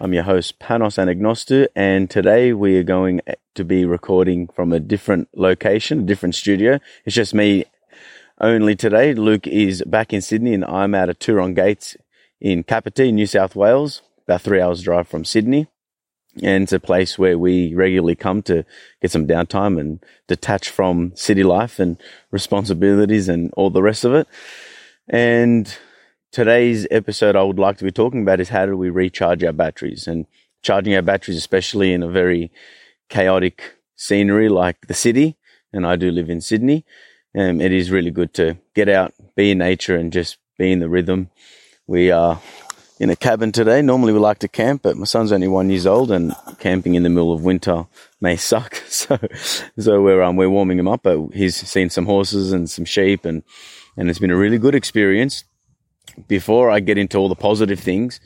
I'm your host, Panos Anagnostou, and today we are going to be recording from a different location, a different studio. It's just me only today. Luke is back in Sydney, and I'm out a Turon Gates in Capertee, New South Wales, about three hours drive from Sydney. And it's a place where we regularly come to get some downtime and detach from city life and responsibilities and all the rest of it. And today's episode I would like to be talking about is how do we recharge our batteries and charging our batteries, especially in a very chaotic scenery like the city. And I do live in Sydney. Um, it is really good to get out, be in nature and just be in the rhythm. We are in a cabin today. Normally we like to camp, but my son's only one years old and camping in the middle of winter may suck. So, so we're, um, we're warming him up, but he's seen some horses and some sheep and, and it's been a really good experience before I get into all the positive things,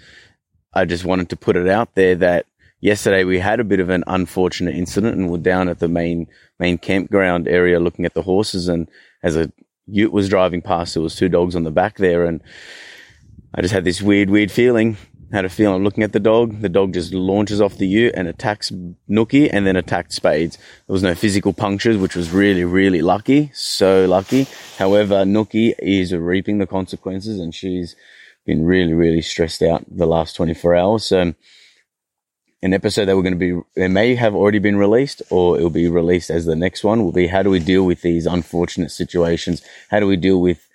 I just wanted to put it out there that yesterday we had a bit of an unfortunate incident and we're down at the main main campground area looking at the horses and as a ute was driving past there was two dogs on the back there and I just had this weird weird feeling had a feeling looking at the dog. The dog just launches off the ute and attacks Nookie and then attacked Spades. There was no physical punctures, which was really, really lucky. So lucky. However, Nookie is reaping the consequences and she's been really, really stressed out the last 24 hours. So an episode that we're going to be, it may have already been released or it'll be released as the next one will be how do we deal with these unfortunate situations? How do we deal with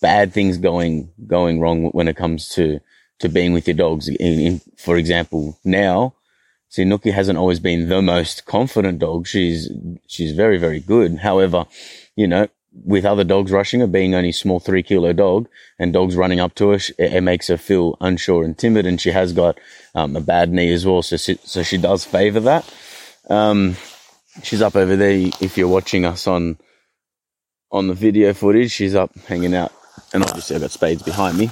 bad things going, going wrong when it comes to to being with your dogs. In, in, for example, now, see, Nookie hasn't always been the most confident dog. She's, she's very, very good. However, you know, with other dogs rushing her, being only small three kilo dog and dogs running up to her, it, makes her feel unsure and timid. And she has got, um, a bad knee as well. So, so she does favor that. Um, she's up over there. If you're watching us on, on the video footage, she's up hanging out. And obviously I've got spades behind me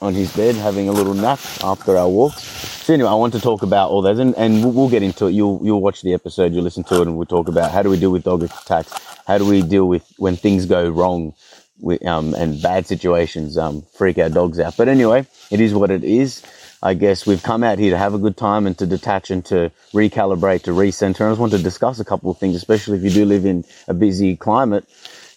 on his bed having a little nap after our walk. So anyway, I want to talk about all those, and, and we'll get into it. You'll you'll watch the episode, you'll listen to it, and we'll talk about how do we deal with dog attacks, how do we deal with when things go wrong, with, um, and bad situations um, freak our dogs out. But anyway, it is what it is. I guess we've come out here to have a good time and to detach and to recalibrate, to recenter. I just want to discuss a couple of things, especially if you do live in a busy climate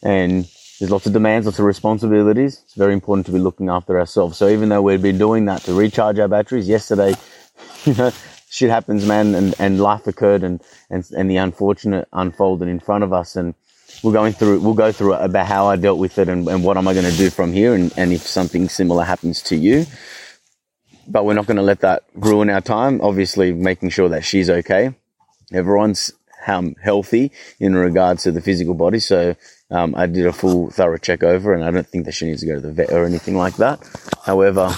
and there's lots of demands, lots of responsibilities. It's very important to be looking after ourselves. So even though we've been doing that to recharge our batteries, yesterday, you know, shit happens, man, and, and life occurred and, and, and the unfortunate unfolded in front of us. And we're going through, we'll go through about how I dealt with it and, and what am I going to do from here and, and if something similar happens to you. But we're not going to let that ruin our time. Obviously, making sure that she's okay. Everyone's um, healthy in regards to the physical body. So um, I did a full thorough check over, and I don't think that she needs to go to the vet or anything like that. However,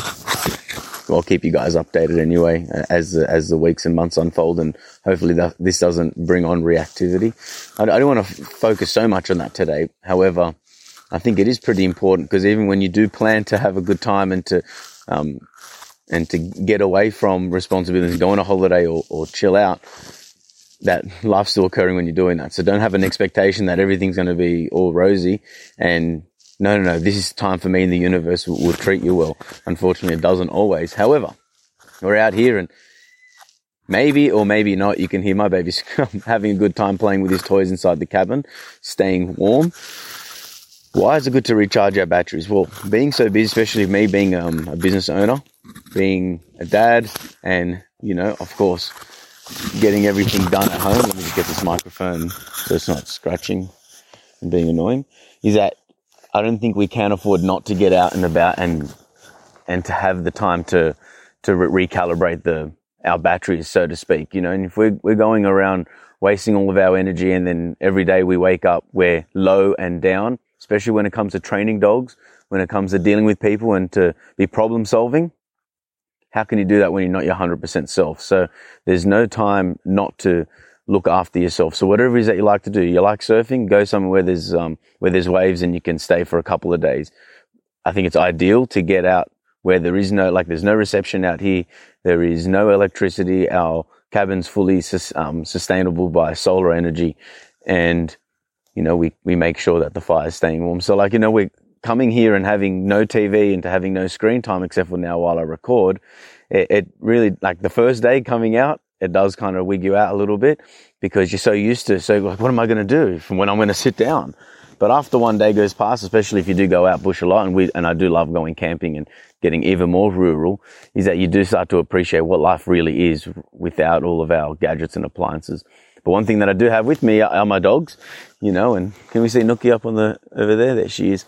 I'll keep you guys updated anyway as the, as the weeks and months unfold, and hopefully that, this doesn't bring on reactivity. I, I don't want to f- focus so much on that today. However, I think it is pretty important because even when you do plan to have a good time and to um, and to get away from responsibilities, go on a holiday or, or chill out, that life's still occurring when you're doing that. So don't have an expectation that everything's going to be all rosy and no, no, no, this is time for me and the universe will, will treat you well. Unfortunately, it doesn't always. However, we're out here and maybe or maybe not, you can hear my baby having a good time playing with his toys inside the cabin, staying warm. Why is it good to recharge our batteries? Well, being so busy, especially me being um, a business owner, being a dad, and, you know, of course, getting everything done at home. Let me just get this microphone so it's not scratching and being annoying. Is that I don't think we can afford not to get out and about and and to have the time to to re- recalibrate the our batteries, so to speak. You know, and if we're we're going around wasting all of our energy and then every day we wake up we're low and down, especially when it comes to training dogs, when it comes to dealing with people and to be problem solving how can you do that when you're not your 100% self? So there's no time not to look after yourself. So whatever it is that you like to do, you like surfing, go somewhere where there's, um, where there's waves and you can stay for a couple of days. I think it's ideal to get out where there is no, like there's no reception out here. There is no electricity. Our cabin's fully um, sustainable by solar energy. And, you know, we, we make sure that the fire is staying warm. So like, you know, we're coming here and having no TV and to having no screen time except for now while I record. It, it really, like the first day coming out, it does kind of wig you out a little bit because you're so used to, so like, what am I going to do from when I'm going to sit down? But after one day goes past, especially if you do go out bush a lot, and we, and I do love going camping and getting even more rural, is that you do start to appreciate what life really is without all of our gadgets and appliances. But one thing that I do have with me are my dogs, you know, and can we see Nookie up on the, over there? There she is,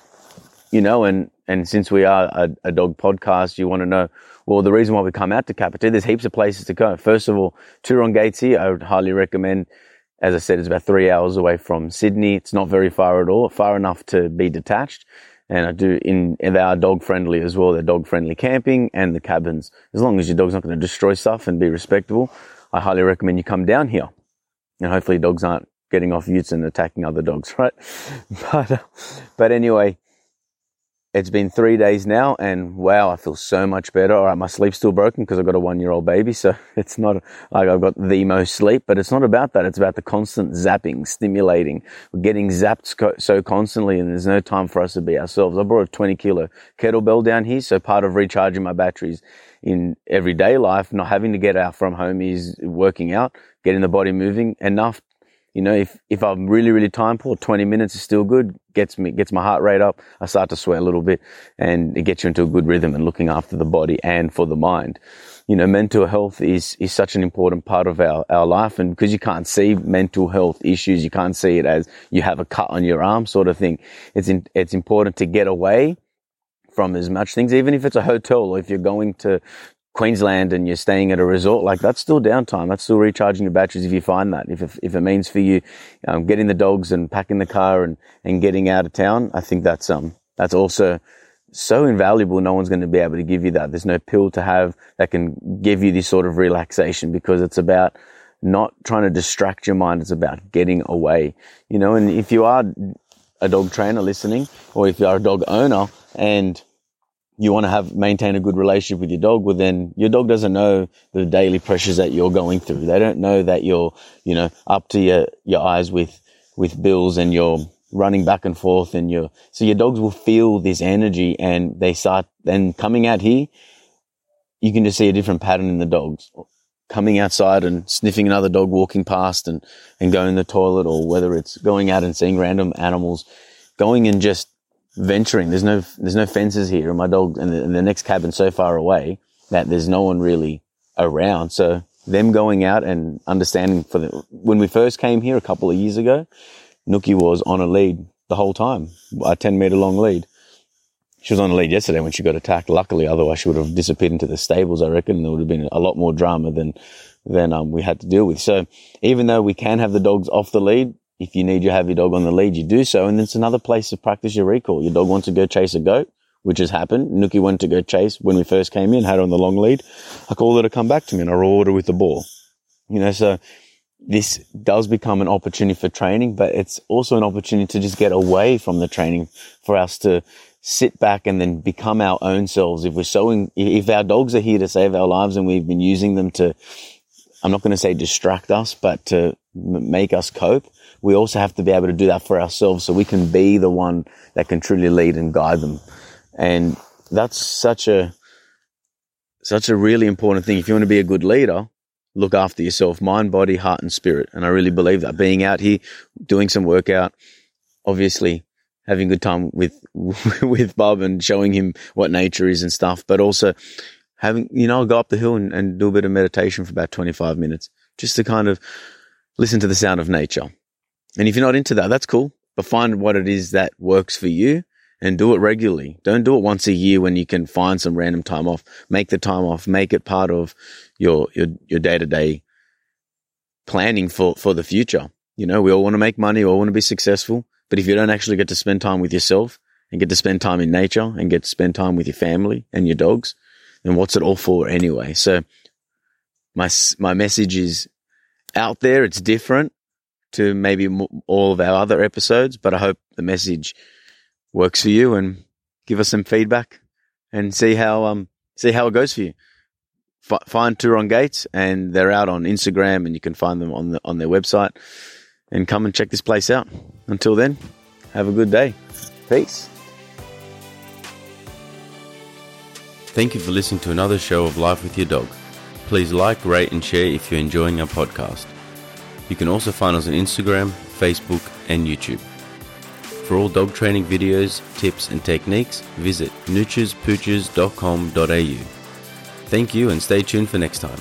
you know, and, and since we are a, a dog podcast, you want to know, well, the reason why we come out to Capertee, there's heaps of places to go. First of all, Turon Gates here, I would highly recommend as I said, it's about three hours away from Sydney. It's not very far at all, far enough to be detached. And I do in, they are dog friendly as well. They're dog friendly camping and the cabins. As long as your dog's not going to destroy stuff and be respectable, I highly recommend you come down here. And hopefully dogs aren't getting off utes and attacking other dogs, right? But, uh, but anyway, it's been three days now and wow, I feel so much better. All right, my sleep's still broken because I've got a one year old baby. So it's not like I've got the most sleep, but it's not about that. It's about the constant zapping, stimulating. We're getting zapped so constantly and there's no time for us to be ourselves. I brought a 20 kilo kettlebell down here. So part of recharging my batteries in everyday life, not having to get out from home is working out, getting the body moving enough you know, if, if I'm really, really time poor, 20 minutes is still good, gets me, gets my heart rate up. I start to sweat a little bit and it gets you into a good rhythm and looking after the body and for the mind. You know, mental health is, is such an important part of our, our life. And because you can't see mental health issues, you can't see it as you have a cut on your arm sort of thing. It's, in, it's important to get away from as much things, even if it's a hotel or if you're going to, Queensland and you're staying at a resort, like that's still downtime. That's still recharging your batteries if you find that. If, if, if it means for you, um, getting the dogs and packing the car and, and getting out of town, I think that's, um, that's also so invaluable. No one's going to be able to give you that. There's no pill to have that can give you this sort of relaxation because it's about not trying to distract your mind. It's about getting away, you know, and if you are a dog trainer listening or if you are a dog owner and you want to have maintain a good relationship with your dog, well then your dog doesn't know the daily pressures that you're going through. They don't know that you're, you know, up to your, your eyes with, with bills and you're running back and forth and you're, so your dogs will feel this energy and they start then coming out here. You can just see a different pattern in the dogs coming outside and sniffing another dog walking past and, and going to the toilet or whether it's going out and seeing random animals, going and just venturing. There's no there's no fences here, and my dog and the, the next cabin so far away that there's no one really around. So them going out and understanding for the when we first came here a couple of years ago, Nookie was on a lead the whole time, a ten meter long lead. She was on a lead yesterday when she got attacked. Luckily, otherwise she would have disappeared into the stables, I reckon, and there would have been a lot more drama than than um, we had to deal with. So even though we can have the dogs off the lead, if you need to have your dog on the lead, you do so. And it's another place to practice your recall. Your dog wants to go chase a goat, which has happened. Nookie went to go chase when we first came in, had her on the long lead. I called her to come back to me and I rewarded her with the ball. You know, so this does become an opportunity for training, but it's also an opportunity to just get away from the training for us to sit back and then become our own selves. If we're showing, if our dogs are here to save our lives and we've been using them to, I'm not going to say distract us, but to make us cope, we also have to be able to do that for ourselves so we can be the one that can truly lead and guide them. And that's such a, such a really important thing. If you want to be a good leader, look after yourself, mind, body, heart, and spirit. And I really believe that being out here, doing some workout, obviously having a good time with, with Bob and showing him what nature is and stuff, but also having, you know, go up the hill and, and do a bit of meditation for about 25 minutes just to kind of listen to the sound of nature. And if you're not into that, that's cool, but find what it is that works for you and do it regularly. Don't do it once a year when you can find some random time off. Make the time off, make it part of your, your, your day to day planning for, for the future. You know, we all want to make money, we all want to be successful, but if you don't actually get to spend time with yourself and get to spend time in nature and get to spend time with your family and your dogs, then what's it all for anyway? So my my message is out there. It's different to maybe all of our other episodes, but I hope the message works for you and give us some feedback and see how um see how it goes for you. F- find Turon Gates and they're out on Instagram and you can find them on the on their website and come and check this place out. Until then, have a good day. Peace. Thank you for listening to another show of Life with Your Dog. Please like, rate, and share if you're enjoying our podcast. You can also find us on Instagram, Facebook, and YouTube. For all dog training videos, tips, and techniques, visit noochespooches.com.au. Thank you and stay tuned for next time.